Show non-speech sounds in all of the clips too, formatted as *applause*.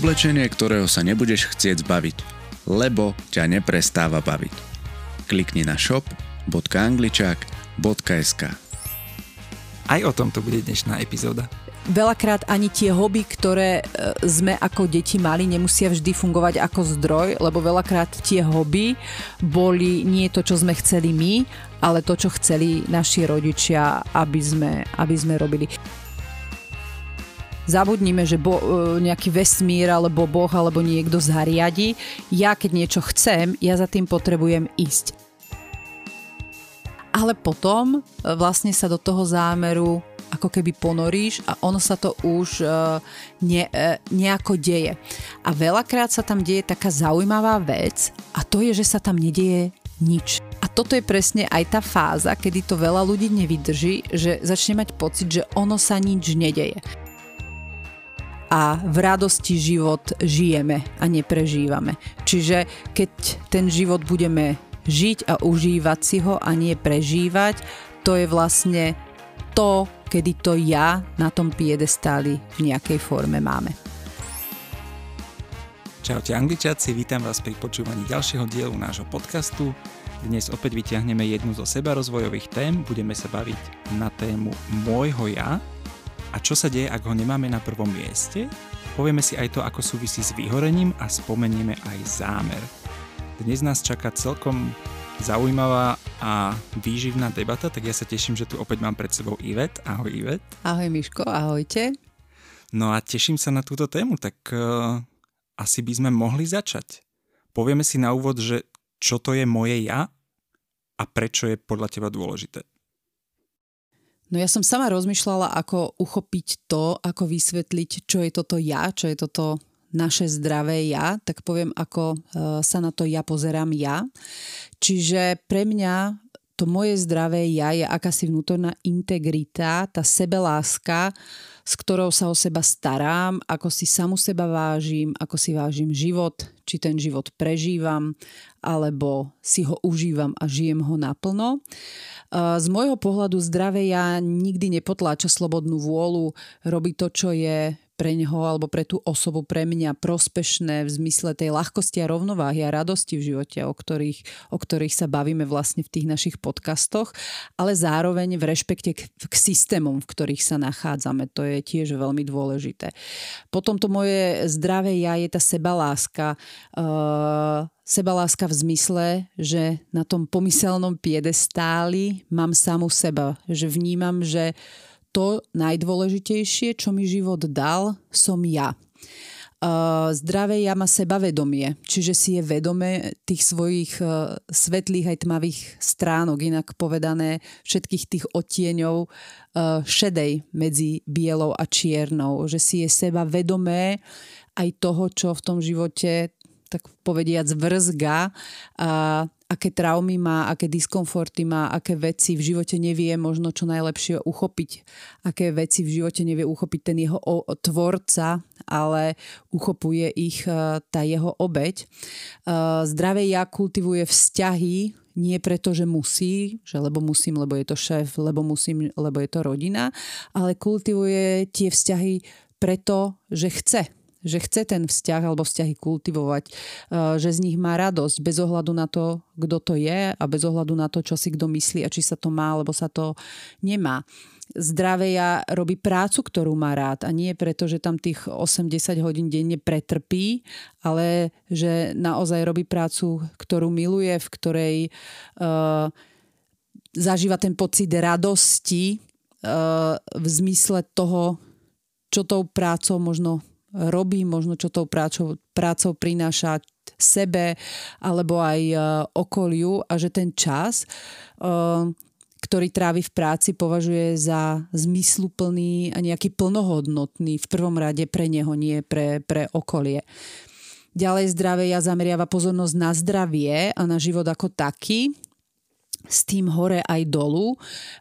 oblečenie, ktorého sa nebudeš chcieť zbaviť, lebo ťa neprestáva baviť. Klikni na shop.angličák.sk Aj o tom to bude dnešná epizóda. Veľakrát ani tie hobby, ktoré e, sme ako deti mali, nemusia vždy fungovať ako zdroj, lebo veľakrát tie hobby boli nie to, čo sme chceli my, ale to, čo chceli naši rodičia, aby sme, aby sme robili zabudnime, že bo, e, nejaký vesmír alebo Boh alebo niekto zariadi. Ja keď niečo chcem, ja za tým potrebujem ísť. Ale potom e, vlastne sa do toho zámeru ako keby ponoríš a ono sa to už uh, ne, nejako deje. A veľakrát sa tam deje taká zaujímavá vec a to je, že sa tam nedieje nič. A toto je presne aj tá fáza, kedy to veľa ľudí nevydrží, že začne mať pocit, že ono sa nič nedeje a v radosti život žijeme a neprežívame. Čiže keď ten život budeme žiť a užívať si ho a nie prežívať, to je vlastne to, kedy to ja na tom piedestáli v nejakej forme máme. Čaute angličáci, vítam vás pri počúvaní ďalšieho dielu nášho podcastu. Dnes opäť vyťahneme jednu zo sebarozvojových tém, budeme sa baviť na tému môjho ja, a čo sa deje, ak ho nemáme na prvom mieste? Povieme si aj to, ako súvisí s vyhorením a spomenieme aj zámer. Dnes nás čaká celkom zaujímavá a výživná debata, tak ja sa teším, že tu opäť mám pred sebou Ivet. Ahoj Ivet. Ahoj Miško, ahojte. No a teším sa na túto tému, tak uh, asi by sme mohli začať. Povieme si na úvod, že čo to je moje ja a prečo je podľa teba dôležité. No ja som sama rozmýšľala, ako uchopiť to, ako vysvetliť, čo je toto ja, čo je toto naše zdravé ja, tak poviem, ako e, sa na to ja pozerám ja. Čiže pre mňa to moje zdravé ja je akási vnútorná integrita, tá sebeláska, s ktorou sa o seba starám, ako si samu seba vážim, ako si vážim život, či ten život prežívam, alebo si ho užívam a žijem ho naplno. Z môjho pohľadu zdravé ja nikdy nepotláča slobodnú vôľu, robí to, čo je pre neho alebo pre tú osobu, pre mňa prospešné v zmysle tej ľahkosti a rovnováhy a radosti v živote, o ktorých, o ktorých sa bavíme vlastne v tých našich podcastoch, ale zároveň v rešpekte k, k systémom, v ktorých sa nachádzame. To je tiež veľmi dôležité. Potom to moje zdravé ja je tá sebaláska. Uh, sebaláska v zmysle, že na tom pomyselnom piedestáli mám samu seba. Že vnímam, že to najdôležitejšie, čo mi život dal, som ja. Uh, zdravé ja má sebavedomie, čiže si je vedomé tých svojich uh, svetlých aj tmavých stránok, inak povedané všetkých tých odtieňov uh, šedej medzi bielou a čiernou, že si je seba vedomé aj toho, čo v tom živote tak povediac vrzga a aké traumy má, aké diskomforty má, aké veci v živote nevie možno čo najlepšie uchopiť, aké veci v živote nevie uchopiť ten jeho tvorca, ale uchopuje ich e, tá jeho obeď. E, zdravé ja kultivuje vzťahy, nie preto, že musí, že lebo musím, lebo je to šéf, lebo musím, lebo je to rodina, ale kultivuje tie vzťahy preto, že chce že chce ten vzťah alebo vzťahy kultivovať, eh, že z nich má radosť bez ohľadu na to, kto to je a bez ohľadu na to, čo si kto myslí a či sa to má alebo sa to nemá. Zdravé ja robí prácu, ktorú má rád a nie preto, že tam tých 8-10 hodín denne pretrpí, ale že naozaj robí prácu, ktorú miluje, v ktorej uh, zažíva ten pocit radosti uh, v zmysle toho, čo tou prácou možno robí, možno čo tou prácou, prácou prináša sebe alebo aj uh, okoliu a že ten čas, uh, ktorý trávi v práci, považuje za zmysluplný a nejaký plnohodnotný v prvom rade pre neho, nie pre, pre okolie. Ďalej zdravé ja zameriava pozornosť na zdravie a na život ako taký s tým hore aj dolu.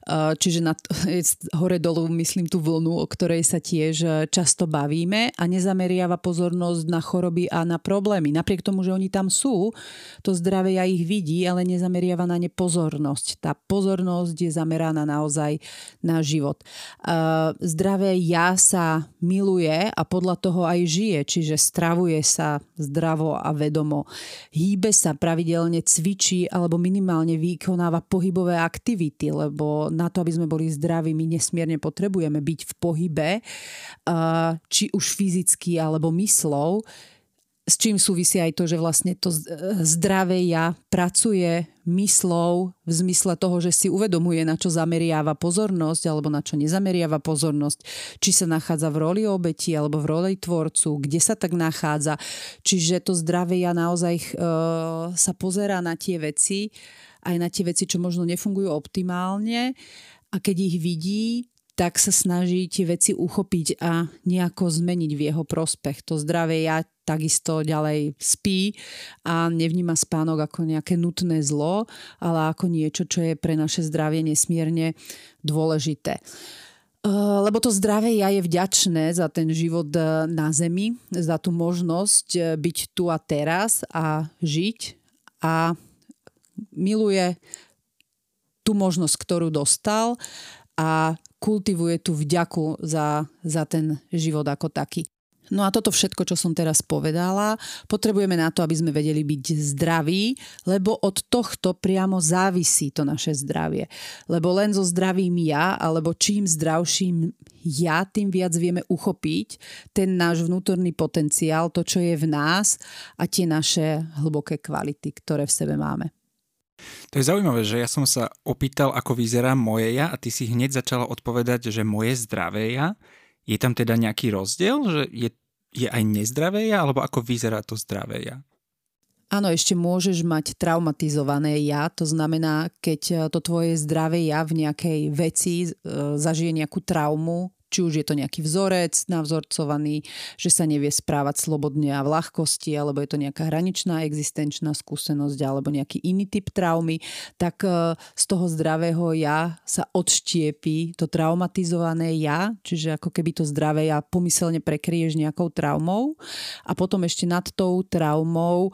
Čiže na, *laughs* hore dolu myslím tú vlnu, o ktorej sa tiež e, často bavíme a nezameriava pozornosť na choroby a na problémy. Napriek tomu, že oni tam sú, to zdravie ja ich vidí, ale nezameriava na ne pozornosť. Tá pozornosť je zameraná naozaj na život. Zdravé ja sa miluje a podľa toho aj žije, čiže stravuje sa zdravo a vedomo. Hýbe sa pravidelne, cvičí alebo minimálne vykonáva pohybové aktivity, lebo na to, aby sme boli zdraví, my nesmierne potrebujeme byť v pohybe, či už fyzicky alebo myslou, s čím súvisí aj to, že vlastne to zdravé ja pracuje myslou v zmysle toho, že si uvedomuje, na čo zameriava pozornosť alebo na čo nezameriava pozornosť, či sa nachádza v roli obeti alebo v roli tvorcu, kde sa tak nachádza. Čiže to zdravé ja naozaj e, sa pozerá na tie veci aj na tie veci, čo možno nefungujú optimálne a keď ich vidí, tak sa snaží tie veci uchopiť a nejako zmeniť v jeho prospech. To zdravé ja takisto ďalej spí a nevníma spánok ako nejaké nutné zlo, ale ako niečo, čo je pre naše zdravie nesmierne dôležité. Lebo to zdravie ja je vďačné za ten život e, na Zemi, za tú možnosť e, byť tu a teraz a žiť a miluje tú možnosť, ktorú dostal a kultivuje tú vďaku za, za ten život ako taký. No a toto všetko, čo som teraz povedala, potrebujeme na to, aby sme vedeli byť zdraví, lebo od tohto priamo závisí to naše zdravie. Lebo len so zdravým ja, alebo čím zdravším ja, tým viac vieme uchopiť ten náš vnútorný potenciál, to, čo je v nás a tie naše hlboké kvality, ktoré v sebe máme. To je zaujímavé, že ja som sa opýtal, ako vyzerá moje ja a ty si hneď začala odpovedať, že moje zdravé ja. Je tam teda nejaký rozdiel, že je, je aj nezdravé ja, alebo ako vyzerá to zdravé ja? Áno, ešte môžeš mať traumatizované ja, to znamená, keď to tvoje zdravé ja v nejakej veci e, zažije nejakú traumu, či už je to nejaký vzorec navzorcovaný, že sa nevie správať slobodne a v ľahkosti, alebo je to nejaká hraničná existenčná skúsenosť, alebo nejaký iný typ traumy, tak e, z toho zdravého ja sa odštiepí to traumatizované ja, čiže ako keby to zdravé ja pomyselne prekrieš nejakou traumou. A potom ešte nad tou traumou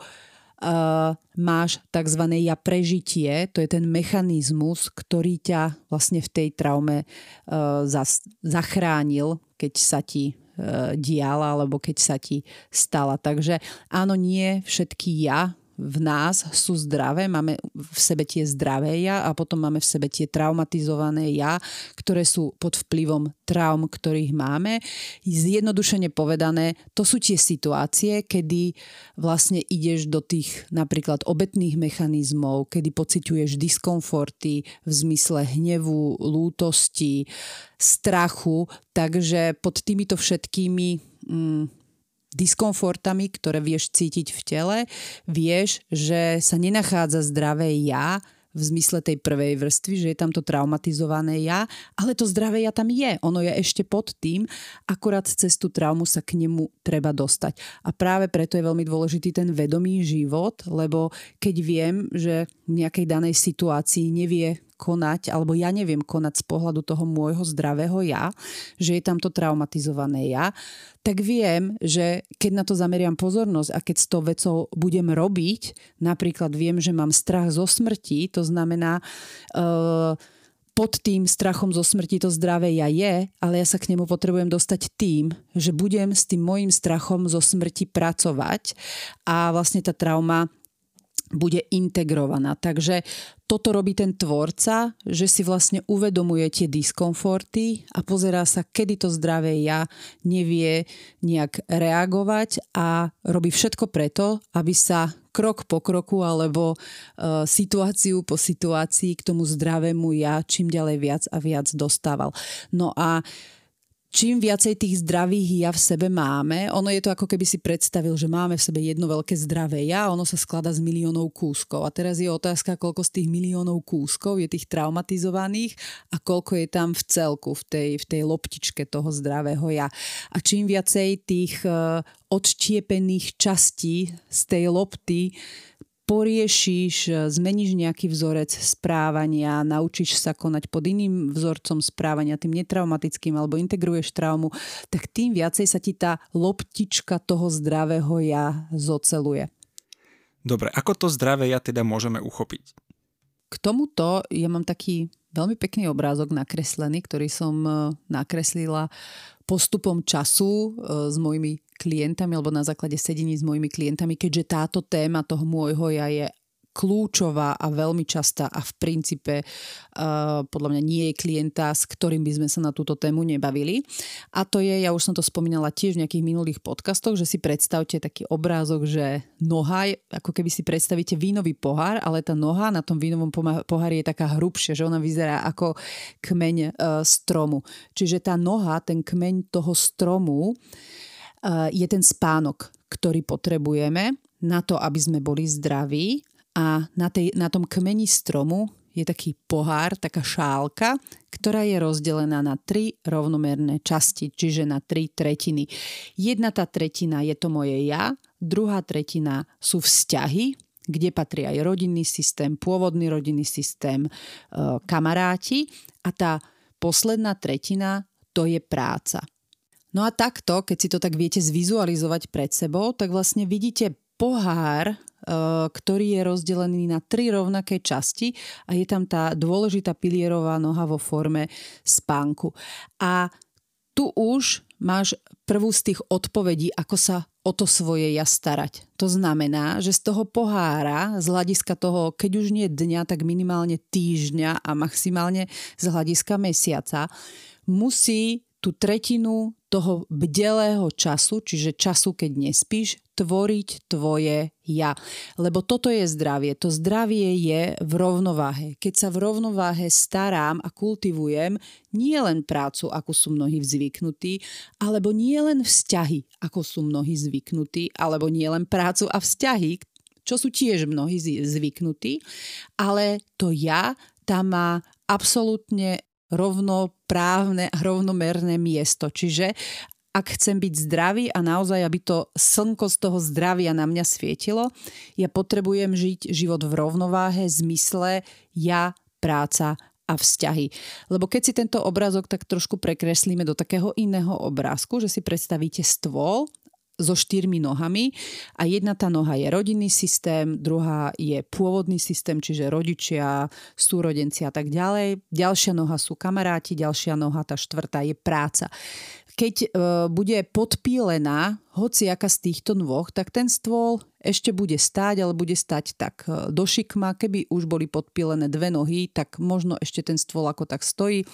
uh, máš tzv. ja prežitie, to je ten mechanizmus, ktorý ťa vlastne v tej traume uh, zas, zachránil, keď sa ti uh, diala alebo keď sa ti stala. Takže áno, nie všetky ja v nás sú zdravé, máme v sebe tie zdravé ja a potom máme v sebe tie traumatizované ja, ktoré sú pod vplyvom traum, ktorých máme. Zjednodušene povedané, to sú tie situácie, kedy vlastne ideš do tých napríklad obetných mechanizmov, kedy pociťuješ diskomforty v zmysle hnevu, lútosti, strachu, takže pod týmito všetkými mm, diskomfortami, ktoré vieš cítiť v tele, vieš, že sa nenachádza zdravé ja v zmysle tej prvej vrstvy, že je tam to traumatizované ja, ale to zdravé ja tam je. Ono je ešte pod tým, akurát cez tú traumu sa k nemu treba dostať. A práve preto je veľmi dôležitý ten vedomý život, lebo keď viem, že v nejakej danej situácii nevie konať, alebo ja neviem konať z pohľadu toho môjho zdravého ja, že je tam to traumatizované ja, tak viem, že keď na to zameriam pozornosť a keď s tou vecou budem robiť, napríklad viem, že mám strach zo smrti, to znamená, uh, pod tým strachom zo smrti to zdravé ja je, ale ja sa k nemu potrebujem dostať tým, že budem s tým môjim strachom zo smrti pracovať a vlastne tá trauma bude integrovaná. Takže toto robí ten tvorca, že si vlastne uvedomuje tie diskomforty a pozerá sa, kedy to zdravé ja nevie nejak reagovať a robí všetko preto, aby sa krok po kroku alebo uh, situáciu po situácii k tomu zdravému ja čím ďalej viac a viac dostával. No a čím viacej tých zdravých ja v sebe máme, ono je to ako keby si predstavil, že máme v sebe jedno veľké zdravé ja, ono sa skladá z miliónov kúskov. A teraz je otázka, koľko z tých miliónov kúskov je tých traumatizovaných a koľko je tam v celku, v tej, v tej loptičke toho zdravého ja. A čím viacej tých uh, odštiepených častí z tej lopty poriešiš, e, zmeníš nejaký vzorec správania, naučíš sa konať pod iným vzorcom správania, tým netraumatickým, alebo integruješ traumu, tak tým viacej sa ti tá loptička toho zdravého ja zoceluje. Dobre, ako to zdravé ja teda môžeme uchopiť? K tomuto ja mám taký veľmi pekný obrázok nakreslený, ktorý som e, nakreslila postupom času e, s mojimi klientami alebo na základe sedení s mojimi klientami, keďže táto téma toho môjho ja je kľúčová a veľmi častá a v princípe uh, podľa mňa nie je klienta, s ktorým by sme sa na túto tému nebavili. A to je, ja už som to spomínala tiež v nejakých minulých podcastoch, že si predstavte taký obrázok, že noha, ako keby si predstavíte vínový pohár, ale tá noha na tom vínovom pohári je taká hrubšia, že ona vyzerá ako kmeň uh, stromu. Čiže tá noha, ten kmeň toho stromu uh, je ten spánok, ktorý potrebujeme na to, aby sme boli zdraví a na, tej, na tom kmeni stromu je taký pohár, taká šálka, ktorá je rozdelená na tri rovnomerné časti, čiže na tri tretiny. Jedna tá tretina je to moje ja, druhá tretina sú vzťahy, kde patrí aj rodinný systém, pôvodný rodinný systém, e, kamaráti a tá posledná tretina to je práca. No a takto, keď si to tak viete zvizualizovať pred sebou, tak vlastne vidíte pohár ktorý je rozdelený na tri rovnaké časti a je tam tá dôležitá pilierová noha vo forme spánku. A tu už máš prvú z tých odpovedí, ako sa o to svoje ja starať. To znamená, že z toho pohára, z hľadiska toho, keď už nie dňa, tak minimálne týždňa a maximálne z hľadiska mesiaca, musí tú tretinu toho bdelého času, čiže času, keď nespíš, tvoriť tvoje ja. Lebo toto je zdravie. To zdravie je v rovnováhe. Keď sa v rovnováhe starám a kultivujem nie len prácu, ako sú mnohí zvyknutí, alebo nie len vzťahy, ako sú mnohí zvyknutí, alebo nie len prácu a vzťahy, čo sú tiež mnohí zvyknutí, ale to ja tam má absolútne rovnoprávne a rovnomerné miesto. Čiže ak chcem byť zdravý a naozaj, aby to slnko z toho zdravia na mňa svietilo, ja potrebujem žiť život v rovnováhe, zmysle ja, práca a vzťahy. Lebo keď si tento obrázok tak trošku prekreslíme do takého iného obrázku, že si predstavíte stôl so štyrmi nohami a jedna tá noha je rodinný systém, druhá je pôvodný systém, čiže rodičia, súrodenci a tak ďalej. Ďalšia noha sú kamaráti, ďalšia noha, tá štvrtá je práca. Keď e, bude podpílená hociaka z týchto dvoch, tak ten stôl ešte bude stáť, ale bude stať tak e, do šikma. Keby už boli podpílené dve nohy, tak možno ešte ten stôl ako tak stojí.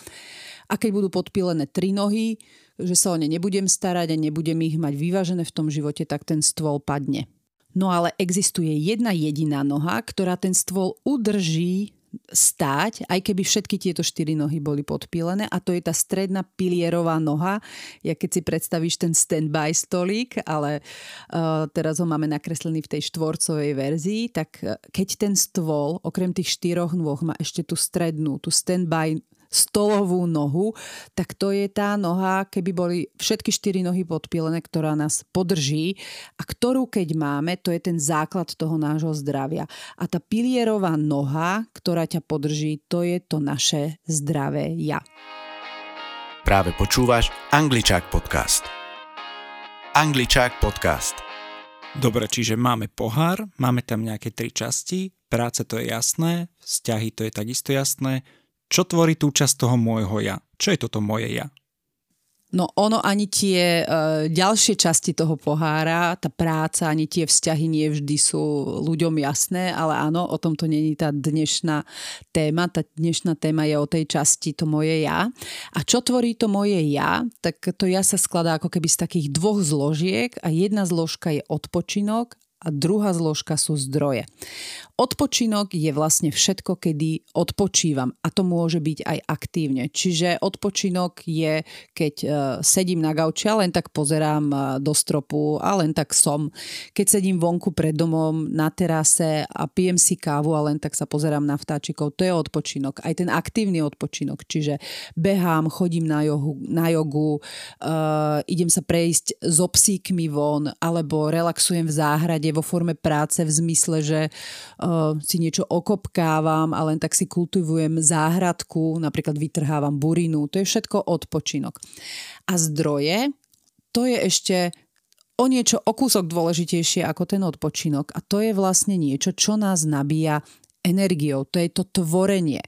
A keď budú podpílené tri nohy, že sa o ne nebudem starať a nebudem ich mať vyvážené v tom živote, tak ten stôl padne. No ale existuje jedna jediná noha, ktorá ten stôl udrží stáť, aj keby všetky tieto štyri nohy boli podpílené a to je tá stredná pilierová noha. Ja keď si predstavíš ten stand-by stolík, ale uh, teraz ho máme nakreslený v tej štvorcovej verzii, tak uh, keď ten stôl okrem tých štyroch nôh má ešte tú strednú, tú stand-by stolovú nohu, tak to je tá noha, keby boli všetky štyri nohy podpilené, ktorá nás podrží a ktorú keď máme, to je ten základ toho nášho zdravia. A tá pilierová noha, ktorá ťa podrží, to je to naše zdravé ja. Práve počúvaš Angličák podcast. Angličák podcast. Dobre, čiže máme pohár, máme tam nejaké tri časti, práce to je jasné, vzťahy to je takisto jasné, čo tvorí tú časť toho môjho ja? Čo je toto moje ja? No ono ani tie uh, ďalšie časti toho pohára, tá práca, ani tie vzťahy nie vždy sú ľuďom jasné, ale áno, o tomto není tá dnešná téma. Tá dnešná téma je o tej časti to moje ja. A čo tvorí to moje ja? Tak to ja sa skladá ako keby z takých dvoch zložiek a jedna zložka je odpočinok a druhá zložka sú zdroje. Odpočinok je vlastne všetko, kedy odpočívam a to môže byť aj aktívne. Čiže odpočinok je, keď uh, sedím na gauči a len tak pozerám uh, do stropu a len tak som. Keď sedím vonku pred domom na terase a pijem si kávu a len tak sa pozerám na vtáčikov, to je odpočinok. Aj ten aktívny odpočinok, čiže behám, chodím na jogu, na jogu uh, idem sa prejsť so psíkmi von alebo relaxujem v záhrade vo forme práce v zmysle, že uh, si niečo okopkávam a len tak si kultivujem záhradku, napríklad vytrhávam burinu, to je všetko odpočinok. A zdroje, to je ešte o niečo, o kúsok dôležitejšie ako ten odpočinok a to je vlastne niečo, čo nás nabíja energiou, to je to tvorenie.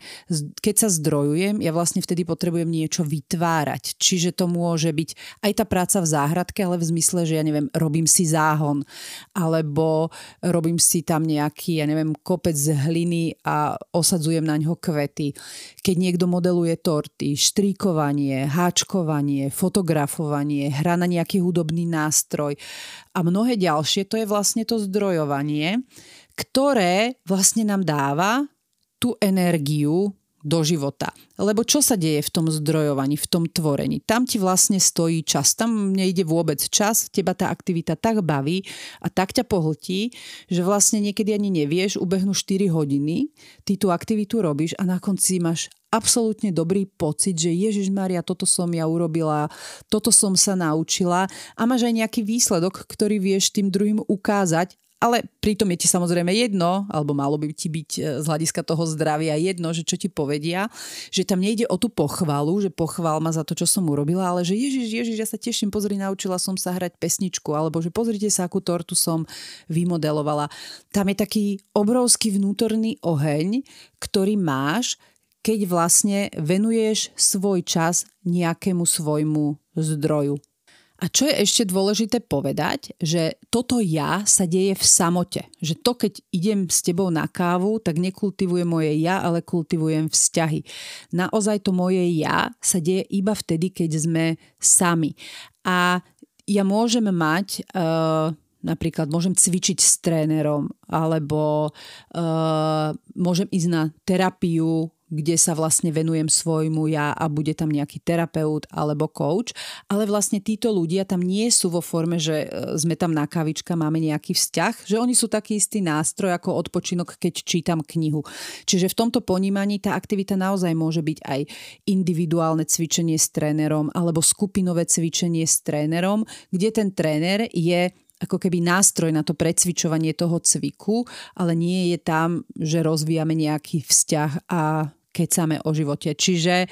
Keď sa zdrojujem, ja vlastne vtedy potrebujem niečo vytvárať. Čiže to môže byť aj tá práca v záhradke, ale v zmysle, že ja neviem, robím si záhon, alebo robím si tam nejaký, ja neviem, kopec z hliny a osadzujem na ňo kvety. Keď niekto modeluje torty, štríkovanie, háčkovanie, fotografovanie, hra na nejaký hudobný nástroj a mnohé ďalšie, to je vlastne to zdrojovanie ktoré vlastne nám dáva tú energiu do života. Lebo čo sa deje v tom zdrojovaní, v tom tvorení? Tam ti vlastne stojí čas. Tam nejde vôbec čas, teba tá aktivita tak baví a tak ťa pohltí, že vlastne niekedy ani nevieš, ubehnú 4 hodiny, ty tú aktivitu robíš a na konci máš absolútne dobrý pocit, že Ježiš Maria, toto som ja urobila, toto som sa naučila a máš aj nejaký výsledok, ktorý vieš tým druhým ukázať ale pritom je ti samozrejme jedno, alebo malo by ti byť e, z hľadiska toho zdravia jedno, že čo ti povedia, že tam nejde o tú pochvalu, že pochvál ma za to, čo som urobila, ale že Ježiš, Ježiš, ja sa teším, pozri, naučila som sa hrať pesničku, alebo že pozrite sa, akú tortu som vymodelovala. Tam je taký obrovský vnútorný oheň, ktorý máš, keď vlastne venuješ svoj čas nejakému svojmu zdroju. A čo je ešte dôležité povedať, že toto ja sa deje v samote. Že to, keď idem s tebou na kávu, tak nekultivujem moje ja, ale kultivujem vzťahy. Naozaj to moje ja sa deje iba vtedy, keď sme sami. A ja môžem mať... Uh, napríklad môžem cvičiť s trénerom alebo uh, môžem ísť na terapiu kde sa vlastne venujem svojmu ja a bude tam nejaký terapeut alebo coach, ale vlastne títo ľudia tam nie sú vo forme, že e, sme tam na kavička, máme nejaký vzťah, že oni sú taký istý nástroj ako odpočinok, keď čítam knihu. Čiže v tomto ponímaní tá aktivita naozaj môže byť aj individuálne cvičenie s trénerom alebo skupinové cvičenie s trénerom, kde ten tréner je ako keby nástroj na to precvičovanie toho cviku, ale nie je tam, že rozvíjame nejaký vzťah a kecame o živote. Čiže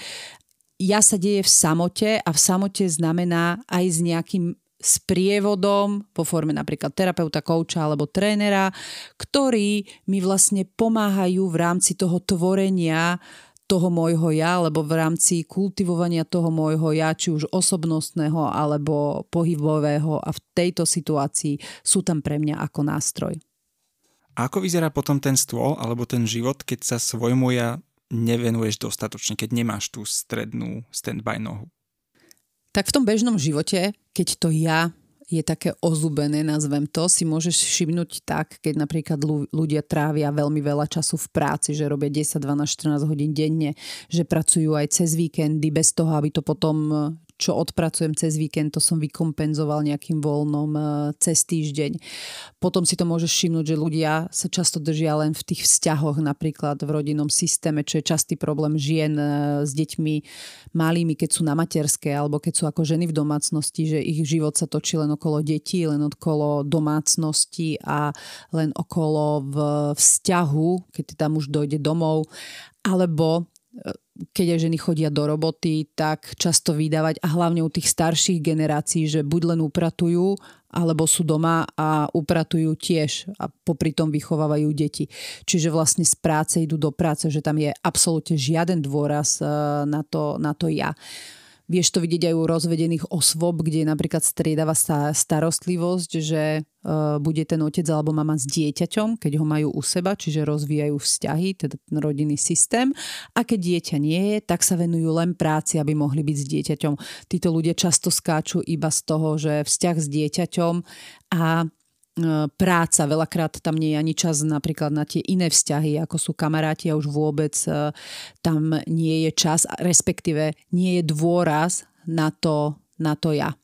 ja sa deje v samote a v samote znamená aj s nejakým sprievodom po forme napríklad terapeuta, kouča alebo trénera, ktorí mi vlastne pomáhajú v rámci toho tvorenia toho môjho ja, alebo v rámci kultivovania toho môjho ja, či už osobnostného alebo pohybového a v tejto situácii sú tam pre mňa ako nástroj. A ako vyzerá potom ten stôl alebo ten život, keď sa svojmu ja nevenuješ dostatočne, keď nemáš tú strednú stand-by nohu? Tak v tom bežnom živote, keď to ja je také ozubené, nazvem to, si môžeš všimnúť tak, keď napríklad ľudia trávia veľmi veľa času v práci, že robia 10, 12, 14 hodín denne, že pracujú aj cez víkendy bez toho, aby to potom čo odpracujem cez víkend, to som vykompenzoval nejakým voľnom e, cez týždeň. Potom si to môžeš všimnúť, že ľudia sa často držia len v tých vzťahoch, napríklad v rodinnom systéme, čo je častý problém žien e, s deťmi malými, keď sú na materskej alebo keď sú ako ženy v domácnosti, že ich život sa točí len okolo detí, len okolo domácnosti a len okolo v vzťahu, keď tam už dojde domov, alebo e, keď aj ženy chodia do roboty, tak často vydávať a hlavne u tých starších generácií, že buď len upratujú, alebo sú doma a upratujú tiež a popri tom vychovávajú deti. Čiže vlastne z práce idú do práce, že tam je absolútne žiaden dôraz eh, na to, na to ja. Vieš to vidieť aj u rozvedených osôb, kde napríklad striedava starostlivosť, že uh, bude ten otec alebo mama s dieťaťom, keď ho majú u seba, čiže rozvíjajú vzťahy, teda ten rodinný systém. A keď dieťa nie je, tak sa venujú len práci, aby mohli byť s dieťaťom. Títo ľudia často skáču iba z toho, že vzťah s dieťaťom a práca, veľakrát tam nie je ani čas napríklad na tie iné vzťahy, ako sú kamaráti a už vôbec e, tam nie je čas, respektíve nie je dôraz na to, na to ja.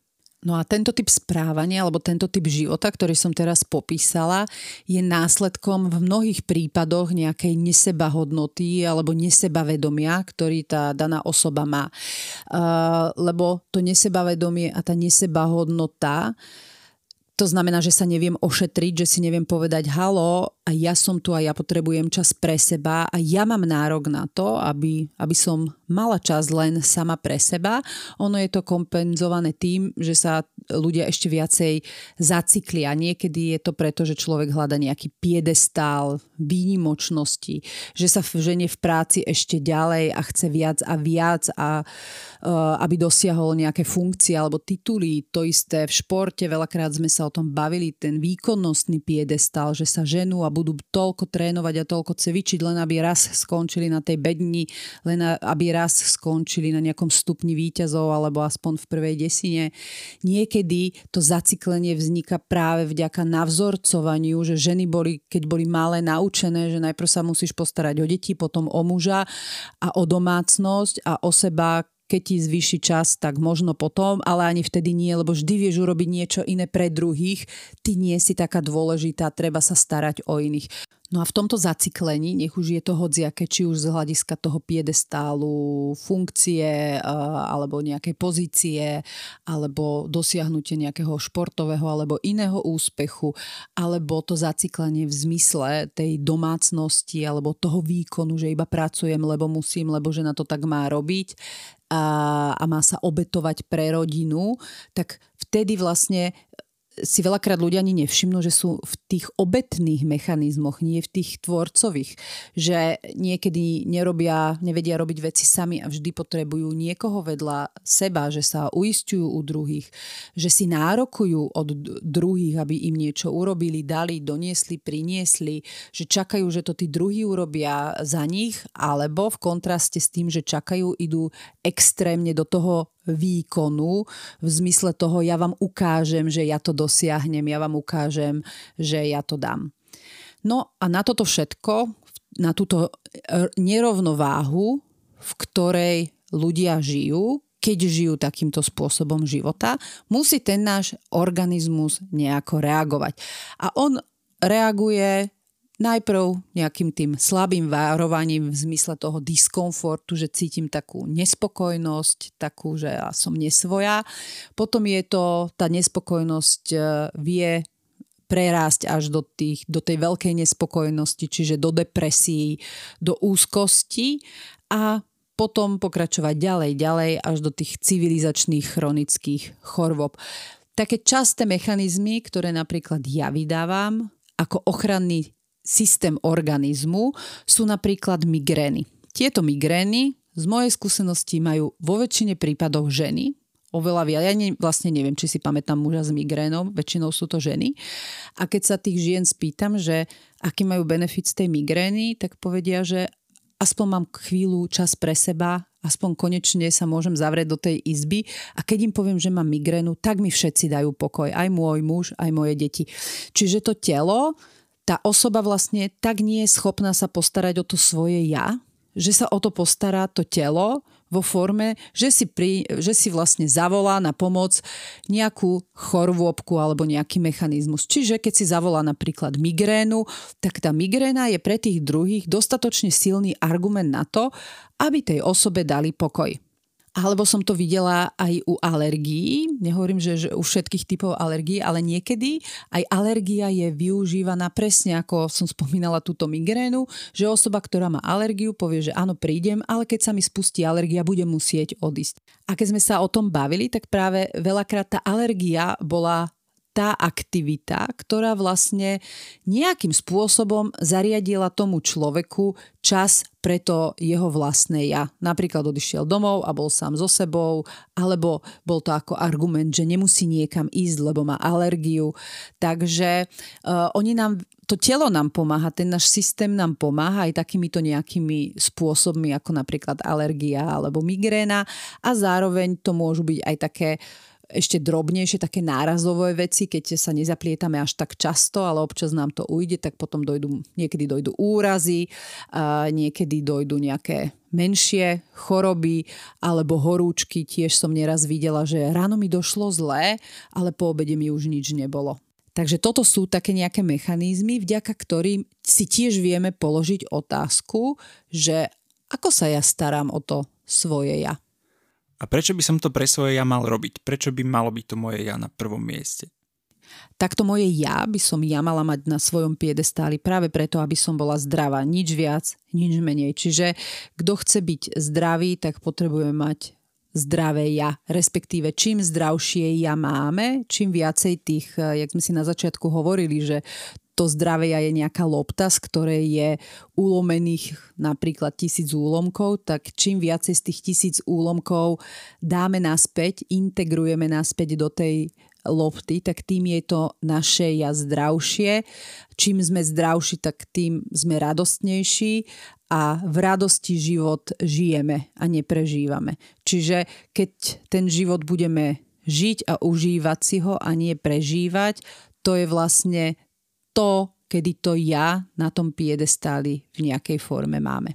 No a tento typ správania alebo tento typ života, ktorý som teraz popísala, je následkom v mnohých prípadoch nejakej nesebahodnoty alebo nesebavedomia, ktorý tá daná osoba má. Uh, lebo to nesebavedomie a tá nesebahodnota to znamená, že sa neviem ošetriť, že si neviem povedať halo a ja som tu a ja potrebujem čas pre seba a ja mám nárok na to, aby, aby som mala čas len sama pre seba. Ono je to kompenzované tým, že sa ľudia ešte viacej zaciklia. Niekedy je to preto, že človek hľada nejaký piedestál výnimočnosti, že sa ženie v práci ešte ďalej a chce viac a viac a uh, aby dosiahol nejaké funkcie alebo tituly. To isté v športe, veľakrát sme sa o tom bavili, ten výkonnostný piedestal, že sa ženú a budú toľko trénovať a toľko cvičiť, len aby raz skončili na tej bedni, len aby raz skončili na nejakom stupni výťazov alebo aspoň v prvej desine. Niekedy to zaciklenie vzniká práve vďaka navzorcovaniu, že ženy boli, keď boli malé, naučené, že najprv sa musíš postarať o deti, potom o muža a o domácnosť a o seba, keď ti zvýši čas, tak možno potom, ale ani vtedy nie, lebo vždy vieš urobiť niečo iné pre druhých. Ty nie si taká dôležitá, treba sa starať o iných. No a v tomto zaciklení, nech už je to hodziaké, či už z hľadiska toho piedestálu, funkcie alebo nejakej pozície, alebo dosiahnutie nejakého športového alebo iného úspechu, alebo to zaciklenie v zmysle tej domácnosti alebo toho výkonu, že iba pracujem, lebo musím, lebo že na to tak má robiť a, a má sa obetovať pre rodinu, tak vtedy vlastne si veľakrát ľudia ani nevšimnú, že sú v tých obetných mechanizmoch, nie v tých tvorcových. Že niekedy nerobia, nevedia robiť veci sami a vždy potrebujú niekoho vedľa seba, že sa uistujú u druhých, že si nárokujú od druhých, aby im niečo urobili, dali, doniesli, priniesli, že čakajú, že to tí druhí urobia za nich, alebo v kontraste s tým, že čakajú, idú extrémne do toho výkonu v zmysle toho, ja vám ukážem, že ja to dosiahnem, ja vám ukážem, že ja to dám. No a na toto všetko, na túto nerovnováhu, v ktorej ľudia žijú, keď žijú takýmto spôsobom života, musí ten náš organizmus nejako reagovať. A on reaguje Najprv nejakým tým slabým varovaním v zmysle toho diskomfortu, že cítim takú nespokojnosť, takú, že ja som nesvoja. Potom je to, tá nespokojnosť e, vie prerásť až do, tých, do tej veľkej nespokojnosti, čiže do depresí, do úzkosti a potom pokračovať ďalej, ďalej až do tých civilizačných chronických chorôb. Také časté mechanizmy, ktoré napríklad ja vydávam ako ochranný systém organizmu sú napríklad migrény. Tieto migrény z mojej skúsenosti majú vo väčšine prípadov ženy, oveľa viac. Ja ne, vlastne neviem, či si pamätám muža s migrénom, väčšinou sú to ženy. A keď sa tých žien spýtam, že aký majú benefit z tej migrény, tak povedia, že aspoň mám chvíľu čas pre seba, aspoň konečne sa môžem zavrieť do tej izby a keď im poviem, že mám migrénu, tak mi všetci dajú pokoj. Aj môj muž, aj moje deti. Čiže to telo tá osoba vlastne tak nie je schopná sa postarať o to svoje ja, že sa o to postará to telo vo forme, že si, pri, že si vlastne zavolá na pomoc nejakú chorôbku alebo nejaký mechanizmus. Čiže keď si zavolá napríklad migrénu, tak tá migréna je pre tých druhých dostatočne silný argument na to, aby tej osobe dali pokoj. Alebo som to videla aj u alergií. Nehovorím, že, že u všetkých typov alergií, ale niekedy aj alergia je využívaná presne ako som spomínala túto migrénu, že osoba, ktorá má alergiu, povie, že áno, prídem, ale keď sa mi spustí alergia, budem musieť odísť. A keď sme sa o tom bavili, tak práve veľakrát tá alergia bola tá aktivita, ktorá vlastne nejakým spôsobom zariadila tomu človeku čas pre to jeho vlastné ja. Napríklad odišiel domov a bol sám so sebou, alebo bol to ako argument, že nemusí niekam ísť, lebo má alergiu. Takže uh, oni nám to telo nám pomáha, ten náš systém nám pomáha aj takýmito nejakými spôsobmi, ako napríklad alergia alebo migréna a zároveň to môžu byť aj také ešte drobnejšie, také nárazové veci, keď sa nezaplietame až tak často, ale občas nám to ujde, tak potom dojdu, niekedy dojdu úrazy, niekedy dojdu nejaké menšie choroby alebo horúčky. Tiež som neraz videla, že ráno mi došlo zlé, ale po obede mi už nič nebolo. Takže toto sú také nejaké mechanizmy, vďaka ktorým si tiež vieme položiť otázku, že ako sa ja starám o to svoje ja. A prečo by som to pre svoje ja mal robiť? Prečo by malo byť to moje ja na prvom mieste? Takto moje ja by som ja mala mať na svojom piedestáli práve preto, aby som bola zdravá. Nič viac, nič menej. Čiže kto chce byť zdravý, tak potrebuje mať zdravé ja, respektíve čím zdravšie ja máme, čím viacej tých, eh, jak sme si na začiatku hovorili, že to zdravé je nejaká lopta, z ktorej je ulomených napríklad tisíc úlomkov, tak čím viacej z tých tisíc úlomkov dáme naspäť, integrujeme naspäť do tej lopty, tak tým je to naše ja zdravšie. Čím sme zdravší, tak tým sme radostnejší a v radosti život žijeme a neprežívame. Čiže keď ten život budeme žiť a užívať si ho a nie prežívať, to je vlastne to, kedy to ja na tom piedestáli v nejakej forme máme.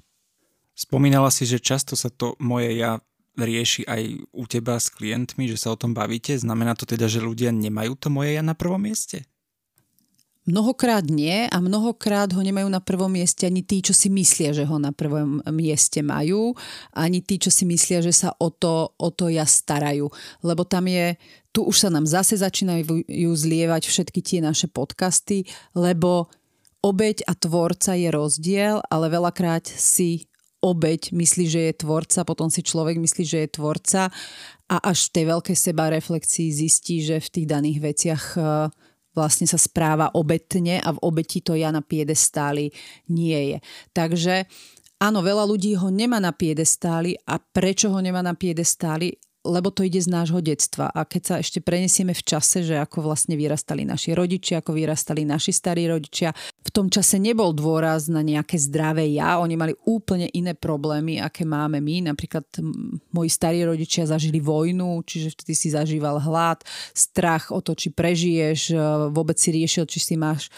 Spomínala si, že často sa to moje ja rieši aj u teba s klientmi, že sa o tom bavíte? Znamená to teda, že ľudia nemajú to moje ja na prvom mieste? Mnohokrát nie a mnohokrát ho nemajú na prvom mieste ani tí, čo si myslia, že ho na prvom mieste majú, ani tí, čo si myslia, že sa o to, o to ja starajú. Lebo tam je, tu už sa nám zase začínajú zlievať všetky tie naše podcasty, lebo obeď a tvorca je rozdiel, ale veľakrát si obeď myslí, že je tvorca, potom si človek myslí, že je tvorca a až v tej veľkej seba reflexii zistí, že v tých daných veciach vlastne sa správa obetne a v obeti to ja na piedestáli nie je. Takže áno, veľa ľudí ho nemá na piedestáli a prečo ho nemá na piedestáli? Lebo to ide z nášho detstva. A keď sa ešte prenesieme v čase, že ako vlastne vyrastali naši rodičia, ako vyrastali naši starí rodičia, v tom čase nebol dôraz na nejaké zdravé ja, oni mali úplne iné problémy, aké máme my. Napríklad moji starí rodičia zažili vojnu, čiže vtedy si zažíval hlad, strach o to, či prežiješ, vôbec si riešil, či si máš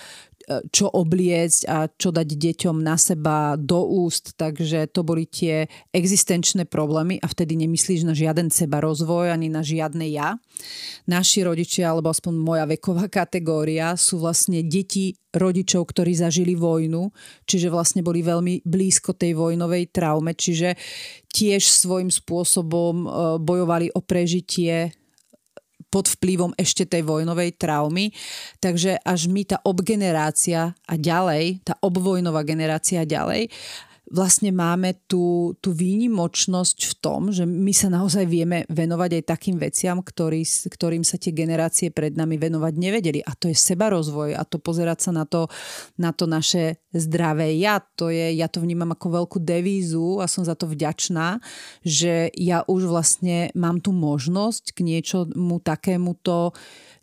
čo obliecť a čo dať deťom na seba do úst, takže to boli tie existenčné problémy a vtedy nemyslíš na žiaden seba rozvoj ani na žiadne ja. Naši rodičia, alebo aspoň moja veková kategória, sú vlastne deti rodičov, ktorí zažili vojnu, čiže vlastne boli veľmi blízko tej vojnovej traume, čiže tiež svojím spôsobom e, bojovali o prežitie pod vplyvom ešte tej vojnovej traumy. Takže až my tá obgenerácia a ďalej, tá obvojnová generácia ďalej, vlastne máme tú, tú výnimočnosť v tom, že my sa naozaj vieme venovať aj takým veciam, ktorý, ktorým sa tie generácie pred nami venovať nevedeli. A to je seba rozvoj a to pozerať sa na to, na to naše zdravé ja. To je, ja to vnímam ako veľkú devízu a som za to vďačná, že ja už vlastne mám tu možnosť k niečomu takémuto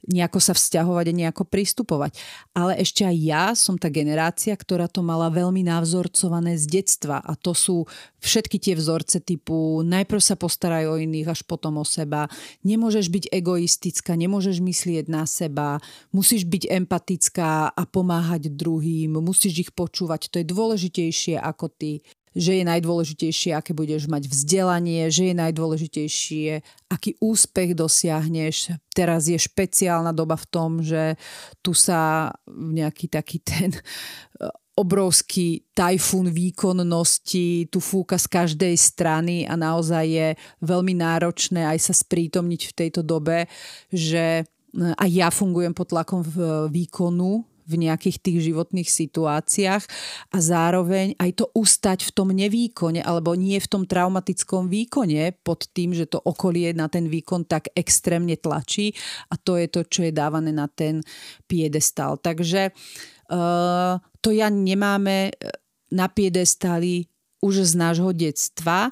nejako sa vzťahovať a nejako pristupovať. Ale ešte aj ja som tá generácia, ktorá to mala veľmi navzorcované z detstva. A to sú všetky tie vzorce typu najprv sa postaraj o iných, až potom o seba. Nemôžeš byť egoistická, nemôžeš myslieť na seba, musíš byť empatická a pomáhať druhým, musíš ich počúvať, to je dôležitejšie ako ty že je najdôležitejšie, aké budeš mať vzdelanie, že je najdôležitejšie, aký úspech dosiahneš. Teraz je špeciálna doba v tom, že tu sa nejaký taký ten e, obrovský tajfún výkonnosti, tu fúka z každej strany a naozaj je veľmi náročné aj sa sprítomniť v tejto dobe, že e, aj ja fungujem pod tlakom výkonu v nejakých tých životných situáciách a zároveň aj to ustať v tom nevýkone alebo nie v tom traumatickom výkone pod tým, že to okolie na ten výkon tak extrémne tlačí a to je to, čo je dávané na ten piedestal. Takže uh, to ja nemáme na piedestali už z nášho detstva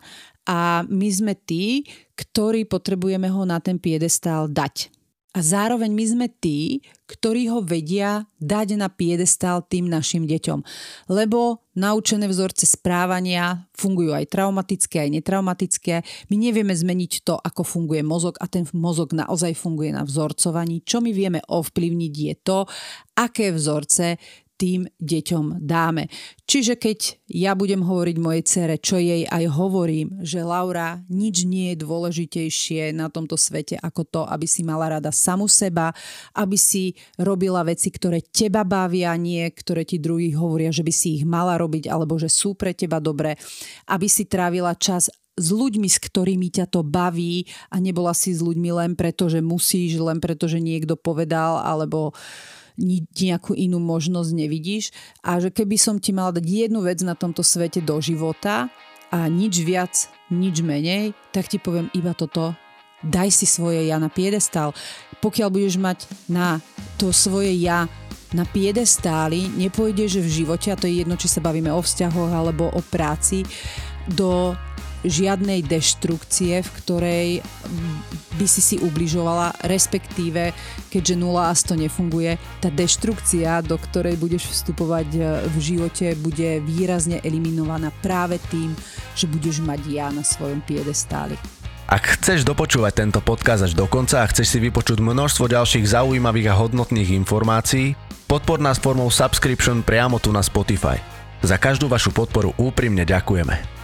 a my sme tí, ktorí potrebujeme ho na ten piedestál dať A zároveň my sme tí, ktorí ho vedia dať na piedestál tým našim deťom. Lebo naučené vzorce správania fungujú aj traumatické, aj netraumatické. My nevieme zmeniť to, ako funguje mozog a ten mozog naozaj funguje na vzorcovaní. Čo my vieme ovplyvniť je to, aké vzorce tým deťom dáme. Čiže keď ja budem hovoriť mojej cere, čo jej aj hovorím, že Laura, nič nie je dôležitejšie na tomto svete ako to, aby si mala rada samu seba, aby si robila veci, ktoré teba bavia, nie ktoré ti druhý hovoria, že by si ich mala robiť alebo že sú pre teba dobré, aby si trávila čas s ľuďmi, s ktorými ťa to baví a nebola si s ľuďmi len preto, že musíš, len preto, že niekto povedal alebo uh, nejakú inú možnosť nevidíš a že keby som ti mala dať jednu vec na tomto svete do života a nič viac, nič menej, tak ti poviem iba toto. Daj si svoje ja na piedestál. Pokiaľ budeš mať na to svoje ja na piedestáli, nepôjdeš v živote, a to je jedno, či sa bavíme o vzťahoch alebo o práci, do žiadnej deštrukcie, v ktorej by si si ubližovala, respektíve, keďže 0 a 100 nefunguje, tá deštrukcia, do ktorej budeš vstupovať e, v živote, bude výrazne eliminovaná práve tým, že budeš mať ja na svojom piedestáli. Ak chceš dopočúvať tento podcast až do konca a chceš si vypočuť množstvo ďalších zaujímavých a hodnotných informácií, podpor nás formou subscription priamo tu na Spotify. Za každú vašu podporu úprimne ďakujeme.